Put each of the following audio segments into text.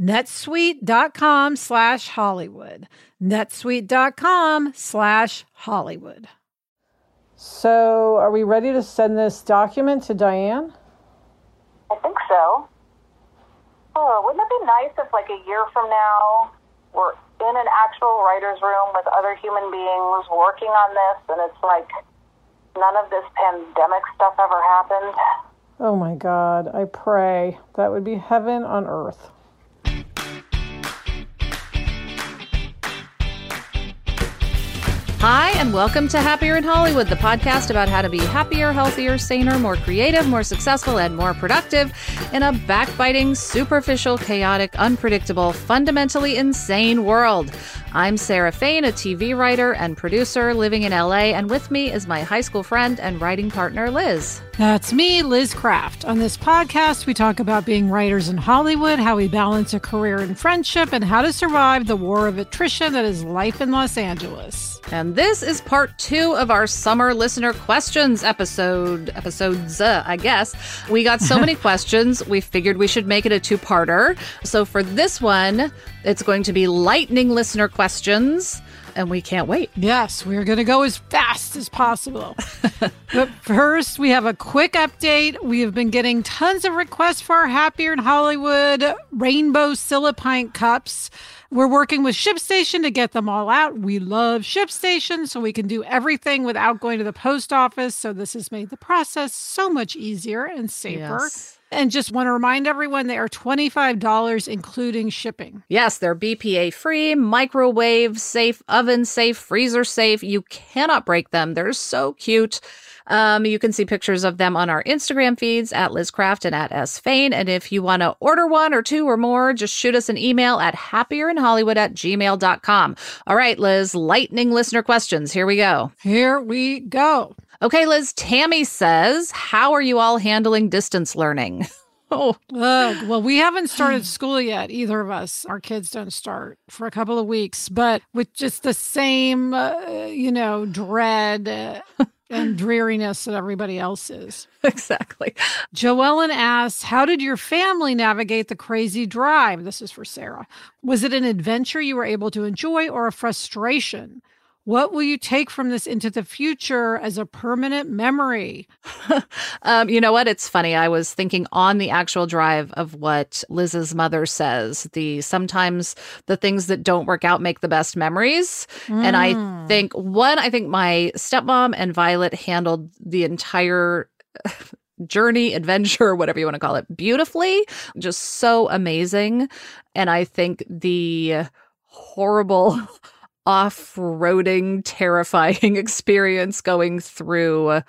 netsuite.com slash Hollywood. netsuite.com slash Hollywood. So, are we ready to send this document to Diane? I think so. Oh, wouldn't it be nice if, like, a year from now, we're in an actual writer's room with other human beings working on this, and it's like none of this pandemic stuff ever happened? Oh my God, I pray. That would be heaven on earth. Hi, and welcome to Happier in Hollywood, the podcast about how to be happier, healthier, saner, more creative, more successful, and more productive in a backbiting, superficial, chaotic, unpredictable, fundamentally insane world. I'm Sarah Fain, a TV writer and producer living in LA, and with me is my high school friend and writing partner, Liz. That's me, Liz Craft. On this podcast, we talk about being writers in Hollywood, how we balance a career and friendship, and how to survive the war of attrition that is life in Los Angeles. And this is part two of our summer listener questions episode. Episodes, uh, I guess. We got so many questions, we figured we should make it a two parter. So for this one, it's going to be lightning listener questions and we can't wait. Yes, we're going to go as fast as possible. but first, we have a quick update. We have been getting tons of requests for our Happier in Hollywood rainbow Silipint cups. We're working with ShipStation to get them all out. We love ShipStation, so we can do everything without going to the post office. So this has made the process so much easier and safer. Yes. And just want to remind everyone they are $25 including shipping. Yes, they're BPA free, microwave safe, oven safe, freezer safe. You cannot break them. They're so cute. Um, you can see pictures of them on our Instagram feeds at Liz Craft and at S Fain. And if you want to order one or two or more, just shoot us an email at happierinhollywood at gmail.com. All right, Liz, lightning listener questions. Here we go. Here we go. Okay, Liz, Tammy says, How are you all handling distance learning? oh, uh, well, we haven't started school yet, either of us. Our kids don't start for a couple of weeks, but with just the same, uh, you know, dread. Uh, and dreariness that everybody else is. Exactly. Joellen asks, How did your family navigate the crazy drive? This is for Sarah. Was it an adventure you were able to enjoy or a frustration? What will you take from this into the future as a permanent memory? um, you know what? It's funny. I was thinking on the actual drive of what Liz's mother says. The sometimes the things that don't work out make the best memories. Mm. And I Mm. think one, I think my stepmom and Violet handled the entire journey, adventure, whatever you want to call it, beautifully. Just so amazing. And I think the horrible off-roading terrifying experience going through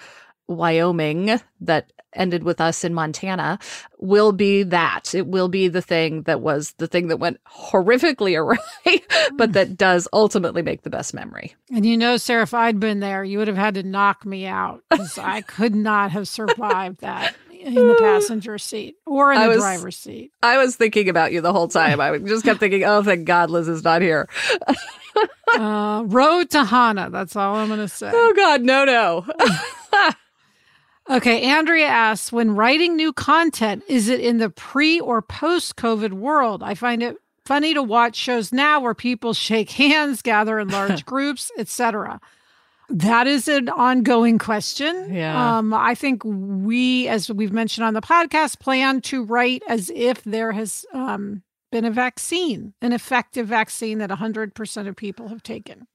Wyoming that ended with us in Montana will be that. It will be the thing that was the thing that went horrifically awry, but that does ultimately make the best memory. And you know, Sarah, if I'd been there, you would have had to knock me out because I could not have survived that in the passenger seat or in the was- driver's seat. I was thinking about you the whole time. I just kept thinking, oh, thank God Liz is not here. Uh, road to Hana. That's all I'm going to say. Oh, God, no, no. Okay, Andrea asks When writing new content, is it in the pre or post COVID world? I find it funny to watch shows now where people shake hands, gather in large groups, etc. That is an ongoing question. Yeah. Um, I think we, as we've mentioned on the podcast, plan to write as if there has um, been a vaccine, an effective vaccine that 100% of people have taken.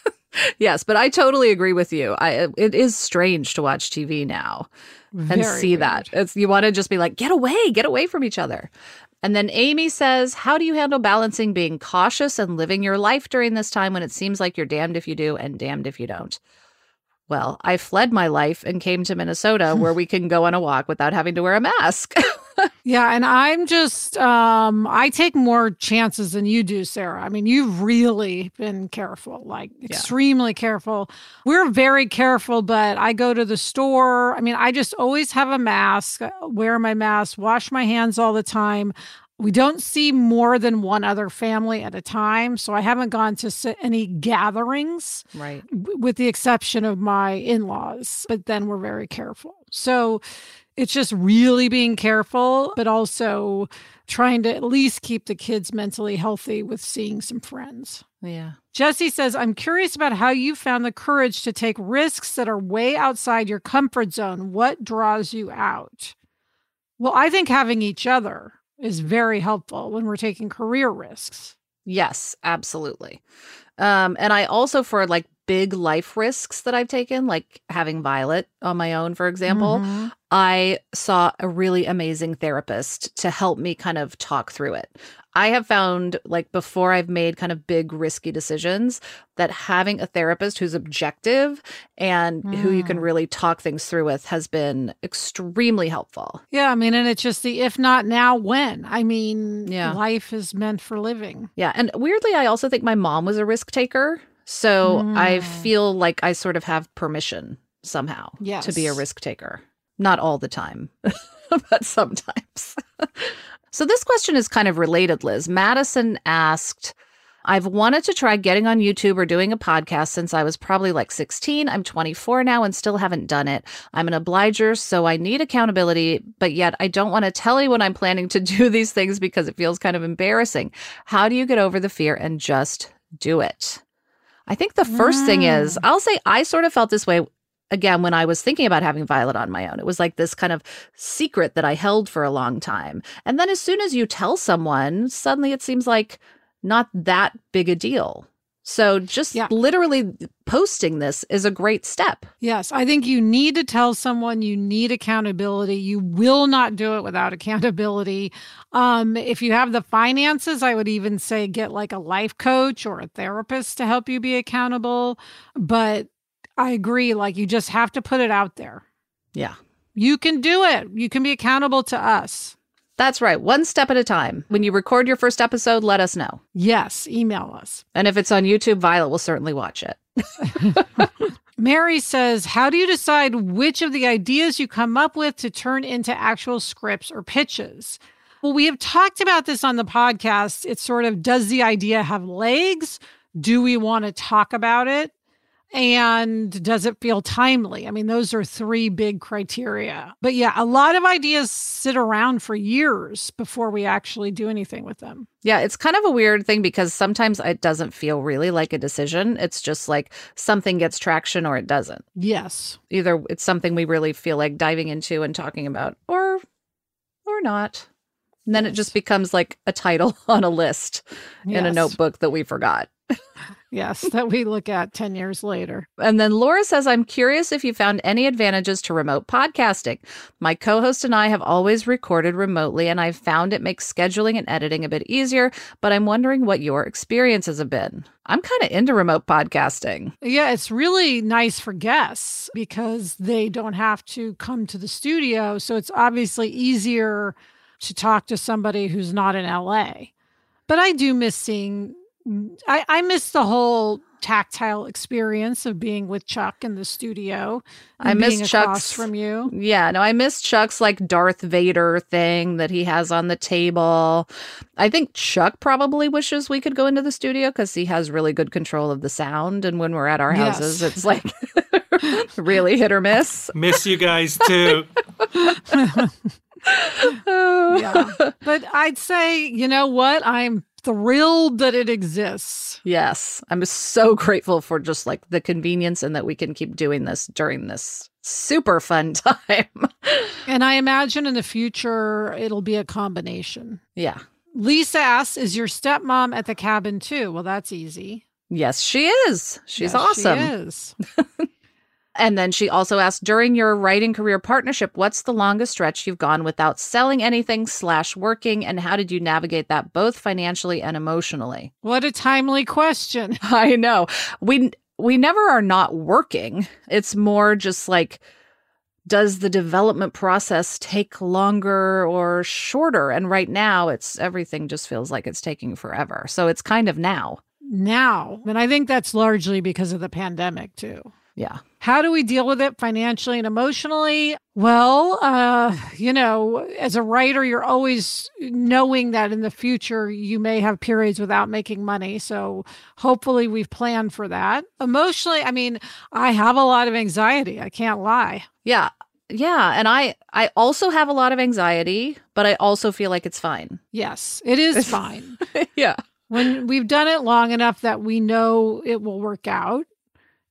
yes, but I totally agree with you. I it is strange to watch TV now and Very see that. It's you want to just be like, get away, get away from each other. And then Amy says, How do you handle balancing being cautious and living your life during this time when it seems like you're damned if you do and damned if you don't? Well, I fled my life and came to Minnesota where we can go on a walk without having to wear a mask. Yeah, and I'm just um I take more chances than you do, Sarah. I mean, you've really been careful, like extremely careful. We're very careful, but I go to the store. I mean, I just always have a mask, uh, wear my mask, wash my hands all the time. We don't see more than one other family at a time, so I haven't gone to any gatherings right. with the exception of my in-laws but then we're very careful so it's just really being careful but also trying to at least keep the kids mentally healthy with seeing some friends Yeah. Jesse says, I'm curious about how you found the courage to take risks that are way outside your comfort zone. What draws you out? Well, I think having each other is very helpful when we're taking career risks. Yes, absolutely. Um, and I also for like big life risks that I've taken, like having Violet on my own, for example, Mhm. I saw a really amazing therapist to help me kind of talk through it. I have found, like, before I've made kind of big, risky decisions, that having a therapist who's objective and who you can Mm. really talk things through with has been extremely helpful. Yeah, I mean, and it's just the if not now, when? I mean, Yeah. life is meant for living. Yeah. And weirdly, I also think my mom was a risk taker. So I Mm. feel like I sort of have permission somehow to be a risk taker. Not all the time, but sometimes. so this question is kind of related, Liz. Madison asked, I've wanted to try getting on YouTube or doing a podcast since I was probably like 16. I'm 24 now and still haven't done it. I'm an obliger, so I need accountability, but yet I don't want to tell anyone I'm planning to do these things because it feels kind of embarrassing. How do you get over the fear and just do it? I think the first thing is, mm. I'll say I sort of felt this way again when I was thinking about having Violet on my own. It was like this kind of secret that I held for a long time. And then as soon as you tell someone, suddenly it seems like not that big a deal. So just Yeah. literally posting this is a great step. Yes, I think you need to tell someone you need accountability. You will not do it without accountability. Um, if you have the finances, I would even say get like a life coach or a therapist to help you be accountable. But I agree, like you just have to put it out there. Yeah. You can do it. You can be accountable to us. That's right. One step at a time. When you record your first episode, let us know. Yes, email us. And if it's on YouTube, Violet will certainly watch it. Mary says, How do you decide which of the ideas you come up with to turn into actual scripts or pitches? Well, we have talked about this on the podcast. It's sort of does the idea have legs? Do we want to talk about it? And does it feel timely? I mean, those are three big criteria. But yeah, a lot of ideas sit around for years before we actually do anything with them. Yeah, it's kind of a weird thing because sometimes it doesn't feel really like a decision. It's just like something gets traction or it doesn't. Yes. Either it's something we really feel like diving into and talking about or or not. And then it just becomes like a title on a list in a notebook that we forgot. Yes, that we look at 10 years later. And then Laura says, I'm curious if you found any advantages to remote podcasting. My co host and I have always recorded remotely, and I've found it makes scheduling and editing a bit easier, but I'm wondering what your experiences have been. I'm kind of into remote podcasting. Yeah, it's really nice for guests because they don't have to come to the studio. So it's obviously easier to talk to somebody who's not in LA. But I do miss seeing, I, I miss the whole tactile experience of being with Chuck in the studio. I miss being Chuck's- from you. Yeah, no, I miss Chuck's like Darth Vader thing that he has on the table. I think Chuck probably wishes we could go into the studio because he has really good control of the sound. And when we're at our Yes. houses, it's like really hit or miss. Miss you guys too. Yeah. but I'd say, you know what? I'm thrilled that it exists. Yes, I'm so grateful for just like the convenience and that we can keep doing this during this super fun time. And I imagine in the future it'll be a combination. yeah. Lisa asks, Is your stepmom at the cabin too? Well, that's easy. Yes, she is. She's Yes, awesome. She is. And then she also asked during your writing career partnership, what's the longest stretch you've gone without selling anything slash working, and how did you navigate that both financially and emotionally? What a timely question. I know we we never are not working. It's more just like does the development process take longer or shorter? And right now, it's everything just feels like it's taking forever. So it's kind of now. Now, and I think that's largely because of the pandemic too. Yeah. How do we deal with it financially and emotionally? Well, uh, you know, as a writer, you're always knowing that in the future you may have periods without making money. So hopefully we've planned for that. Emotionally, I mean, I have a lot of anxiety. I can't lie. Yeah. Yeah, and I I also have a lot of anxiety, but I also feel like it's fine. Yes, it is fine. yeah. when we've done it long enough that we know it will work out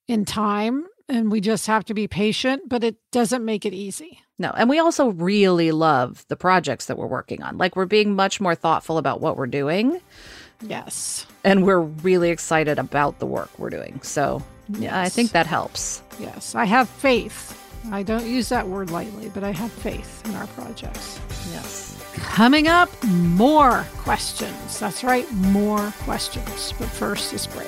in time and we just have to be patient, but it doesn't make it easy. No, and we also really love the projects that we're working on. Like we're being much more thoughtful about what we're doing, Yes. and we're really excited about the work we're doing. So, yeah, I think that helps. Yes. I have faith. I don't use that word lightly, but I have faith in our projects. Yes. Coming up, more questions. That's right, more questions. But first, this break.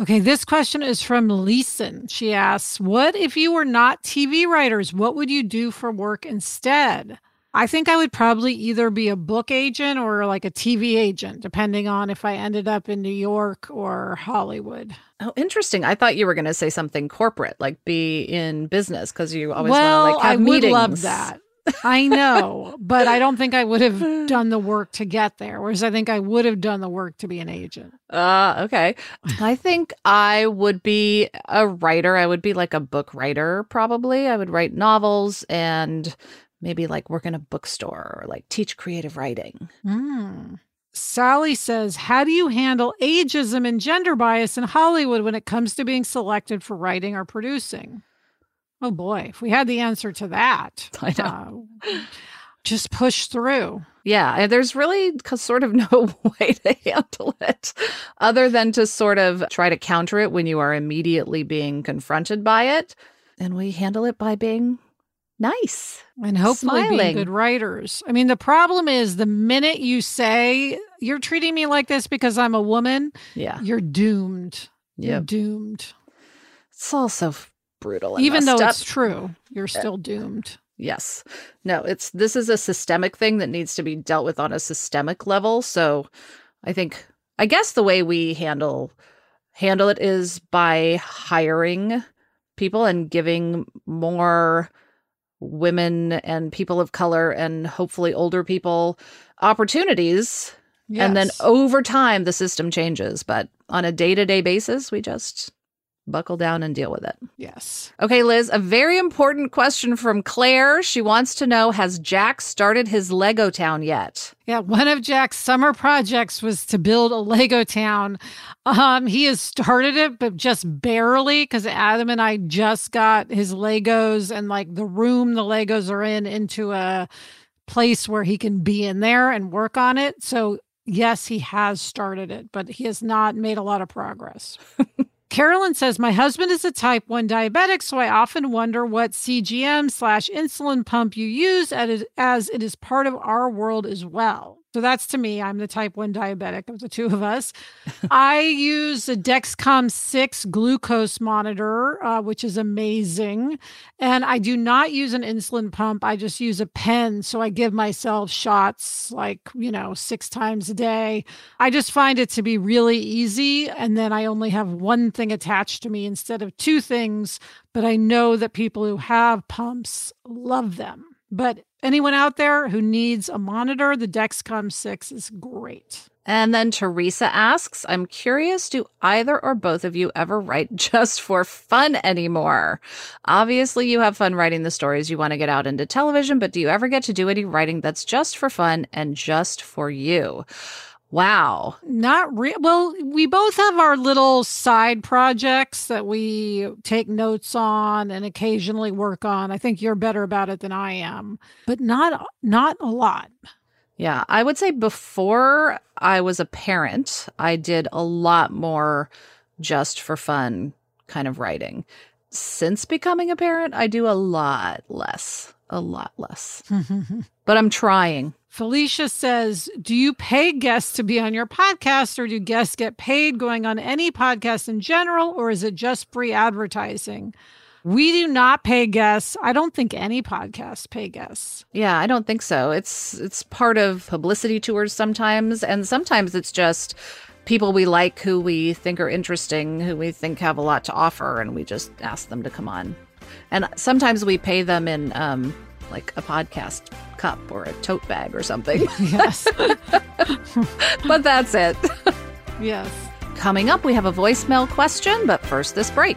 Okay, this question is from Leeson. She asks, What if you were not TV writers? What would you do for work instead? I think I would probably either be a book agent or like a TV agent, depending on if I ended up in New York or Hollywood. Oh, interesting. I thought you were going to say something corporate, like be in business because you always well, want to like have I would love that. I know, but I don't think I would have done the work to get there. Whereas I think I would have done the work to be an agent. Uh, okay. I think I would be a writer. I would be like a book writer, probably. I would write novels and maybe like work in a bookstore or like teach creative writing. Hmm. Sally says, How do you handle ageism and gender bias in Hollywood when it comes to being selected for writing or producing? Oh boy, if we had the answer to that, I know. uh, just push through. Yeah, there's really sort of no way to handle it other than to sort of try to counter it when you are immediately being confronted by it. And we handle it by being nice. And hopefully Smiling. being good writers. I mean, the problem is the minute you say, You're treating me like this because I'm a woman, Yeah. you're doomed. You're doomed. It's all so f- brutal. Even though up. it's true, you're still doomed. Yes. No, it's this is a systemic thing that needs to be dealt with on a systemic level. So I think I guess the way we handle handle it is by hiring people and giving more women and people of color and hopefully older people opportunities and then over time the system changes but on a day-to-day basis we just buckle down and deal with it yes. Okay, Liz, a very important question from Claire. She wants to know Has Jack started his Lego town yet? Yeah, one of Jack's summer projects was to build a Lego town. Um, he has started it, but just barely because Adam and I just got his Legos and like the room the Legos are in into a place where he can be in there and work on it. So, yes, he has started it, but he has not made a lot of progress. Carolyn says, My husband is a type 1 diabetic, so I often wonder what CGM slash insulin pump you use as it is part of our world as well. So that's to me. I'm the type 1 diabetic of the two of us. I use a Dexcom 6 glucose monitor, uh, which is amazing. And I do not use an insulin pump. I just use a pen. So I give myself shots like, you know, six times a day. I just find it to be really easy. And then I only have one thing attached to me instead of two things. But I know that people who have pumps love them. But anyone out there who needs a monitor, the Dexcom 6 is great. And then Teresa asks, I'm curious, do either or both of you ever write just for fun anymore? Obviously, you have fun writing the stories you want to get out into television, but do you ever get to do any writing that's just for fun and just for you? Wow. Not real. Well, we both have our little side projects that we take notes on and occasionally work on. I think you're better about it than I am, but not not a lot. Yeah, I would say before I was a parent, I did a lot more just for fun kind of writing. Since becoming a parent, I do a lot less, a lot less. but I'm trying. Felicia says, Do you pay guests to be on your podcast, or do guests get paid going on any podcast in general, or is it just free advertising? We do not pay guests. I don't think any podcasts pay guests. Yeah, I don't think so. It's it's part of publicity tours sometimes, and sometimes it's just people we like who we think are interesting, who we think have a lot to offer, and we just ask them to come on. And sometimes we pay them in um, like a podcast cup or a tote bag or something. Yes. but that's it. yes. Coming up, we have a voicemail question, but first, this break.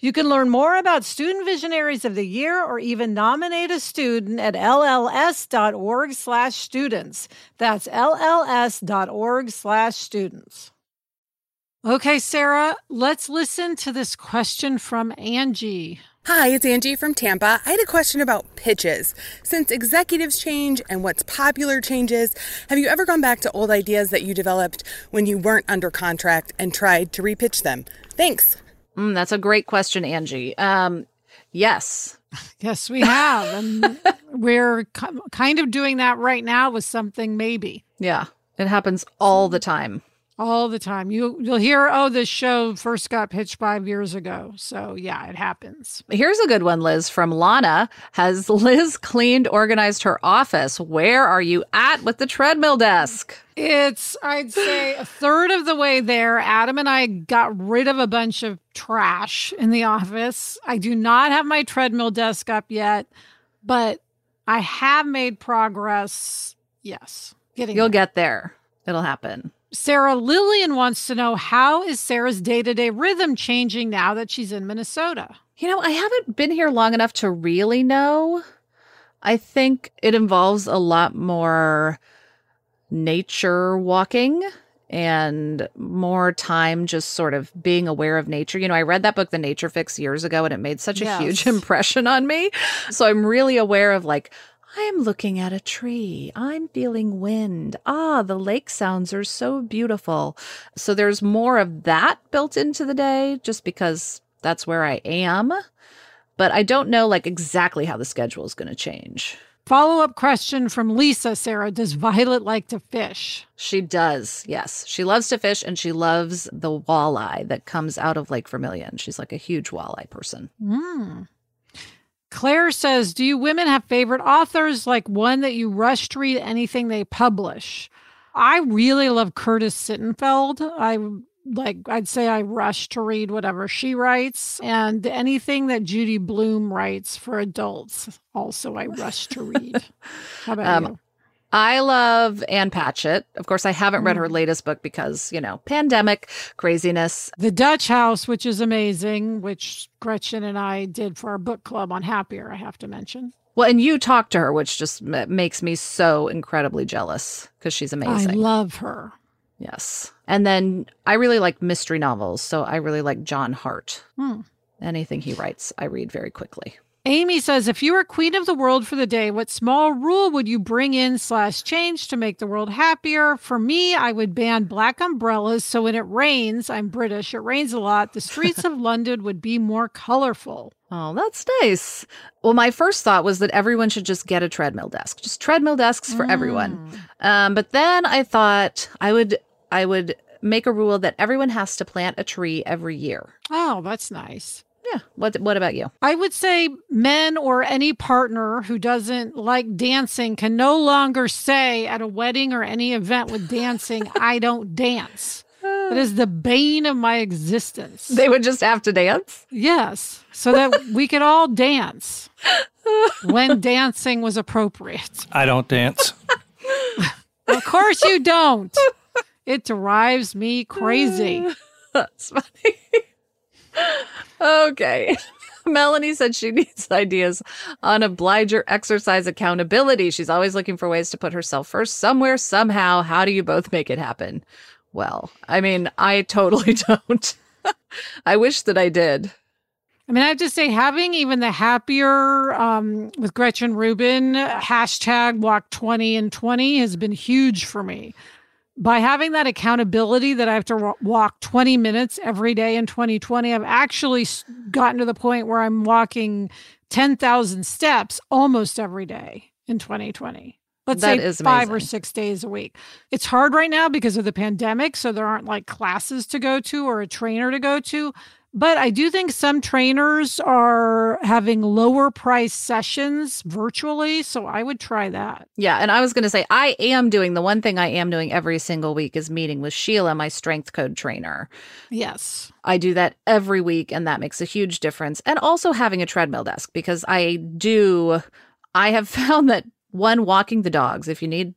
You can learn more about Student Visionaries of the Year or even nominate a student at lls.org slash students. That's lls.org slash students. Okay, Sarah, let's listen to this question from Angie. Hi, it's Angie from Tampa. I had a question about pitches. Since executives change and what's popular changes, have you ever gone back to old ideas that you developed when you weren't under contract and tried to repitch them? Thanks. Mm, that's a great question, Angie. Um, yes. Yes, we have. and we're kind of doing that right now with something maybe. Yeah, it happens all the time all the time. You you'll hear, oh, this show first got pitched five years ago. So yeah, it happens. Here's a good one, Liz, from Lana. Has Liz cleaned, organized her office? Where are you at with the treadmill desk? It's, I'd say, a third of the way there. Adam and I got rid of a bunch of trash in the office. I do not have my treadmill desk up yet, but I have made progress. Yes. Getting You'll there. get there. It'll happen. Sarah Lillian wants to know how is Sarah's day to day rhythm changing now that she's in Minnesota? You know, I haven't been here long enough to really know. I think it involves a lot more nature walking and more time just sort of being aware of nature. You know, I read that book, The Nature Fix, years ago, and it made such a yes. huge impression on me. So I'm really aware of like, I'm looking at a tree. I'm feeling wind. Ah, the lake sounds are so beautiful. So there's more of that built into the day just because that's where I am. But I don't know like exactly how the schedule is going to change. Follow up question from Lisa Sarah Does Violet like to fish? She does, yes. She loves to fish and she loves the walleye that comes out of Lake Vermilion. She's like a huge walleye person. Mm. Claire says, Do you women have favorite authors, like one that you rush to read anything they publish? I really love Curtis Sittenfeld. I like I'd say I rush to read whatever she writes and anything that Judy Blume writes for adults also I rush to read. How about um, you? I love Ann Patchett. Of course, I haven't read her mm. latest book because, you know, pandemic craziness. The Dutch House, which is amazing, which Gretchen and I did for our book club on Happier, I have to mention. Well, and you talked to her, which just makes me so incredibly jealous because she's amazing. I love her. Yes. And then I really like mystery novels. So I really like John Hart. Hmm. Anything he writes, I read very quickly. Amy says, if you were queen of the world for the day, what small rule would you bring in slash change to make the world happier? For me, I would ban black umbrellas so when it rains, I'm British, it rains a lot, the streets of London would be more colorful. Oh, that's nice. Well, my first thought was that everyone should just get a treadmill desk, just treadmill desks for mm. everyone. Um, but then I thought I would I would make a rule that everyone has to plant a tree every year. Oh, that's nice. Yeah. What what about you? I would say men or any partner who doesn't like dancing can no longer say at a wedding or any event with dancing, I don't dance. That is the bane of my existence. They would just have to dance? Yes. So that we could all dance when dancing was appropriate. I don't dance. of course you don't. It drives me crazy. That's funny. Okay. Melanie said she needs ideas on obliger exercise accountability. She's always looking for ways to put herself first somewhere, somehow. How do you both make it happen? Well, I mean, I totally don't. I wish that I did. I mean, I have to say, having even the happier um, with Gretchen Rubin hashtag walk 20 and 20 has been huge for me by having that accountability that I have to walk 20 minutes every day in 2020, I've actually gotten to the point where I'm walking 10,000 steps almost every day in 2020. Let's that say five or six days a week. It's hard right now because of the pandemic. So there aren't like classes to go to or a trainer to go to. But I do think some trainers are having lower price sessions virtually. So I would try that. Yeah. And I was going to say, I am doing the one thing I am doing every single week is meeting with Sheila, my strength code trainer. Yes. I do that every week, and that makes a huge difference. And also having a treadmill desk because I do, I have found that one, walking the dogs, if you need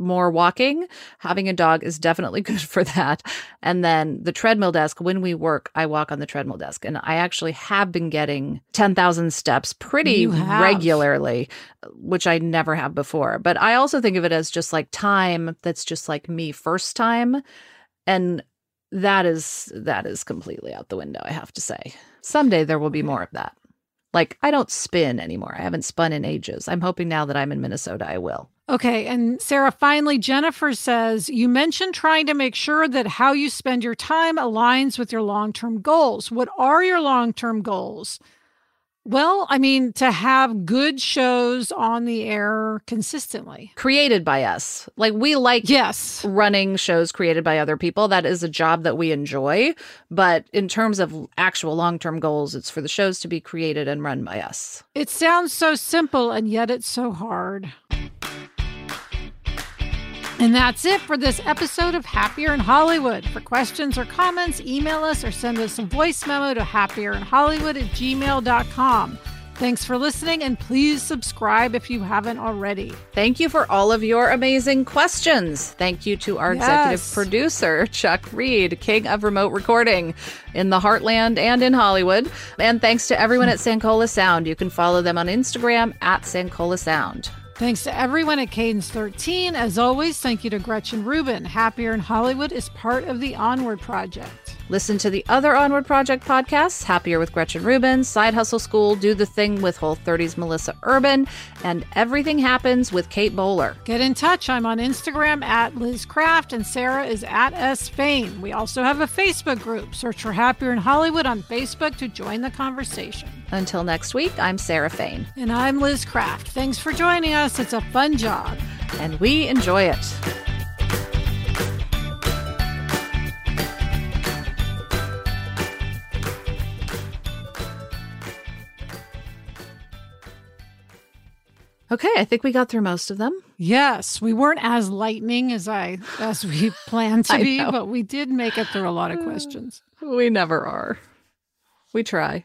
more walking, having a dog is definitely good for that. And then the treadmill desk, when we work, I walk on the treadmill desk. And I actually have been getting 10,000 steps pretty regularly, which I never have before. But I also think of it as just like time that's just like me first time. And that is that is completely out the window, I have to say. Someday there will be more of that. Like I don't spin anymore. I haven't spun in ages. I'm hoping now that I'm in Minnesota I will. Okay. And Sarah, finally, Jennifer says you mentioned trying to make sure that how you spend your time aligns with your long term goals. What are your long term goals? Well, I mean, to have good shows on the air consistently. Created by us. Like we like yes. running shows created by other people. That is a job that we enjoy. But in terms of actual long term goals, it's for the shows to be created and run by us. It sounds so simple, and yet it's so hard. And that's it for this episode of Happier in Hollywood. For questions or comments, email us or send us a voice memo to happierin hollywood at gmail.com. Thanks for listening, and please subscribe if you haven't already. Thank you for all of your amazing questions. Thank you to our yes. executive producer, Chuck Reed, king of remote recording in the heartland and in Hollywood. And thanks to everyone at Sankola Sound. You can follow them on Instagram at Sankola Sound. Thanks to everyone at Cadence 13. As always, thank you to Gretchen Rubin. Happier in Hollywood is part of the Onward Project. Listen to the other Onward Project podcasts Happier with Gretchen Rubin, Side Hustle School, Do the Thing with Whole 30's Melissa Urban, and Everything Happens with Kate Bowler. Get in touch. I'm on Instagram at Liz Craft, and Sarah is at S Fain. We also have a Facebook group. Search for Happier in Hollywood on Facebook to join the conversation. Until next week, I'm Sarah Fain. And I'm Liz Craft. Thanks for joining us. It's a fun job. And we enjoy it. Okay, I think we got through most of them. Yes, we weren't as lightning as I as we planned to be, know. but we did make it through a lot of uh, questions. We never are. We try.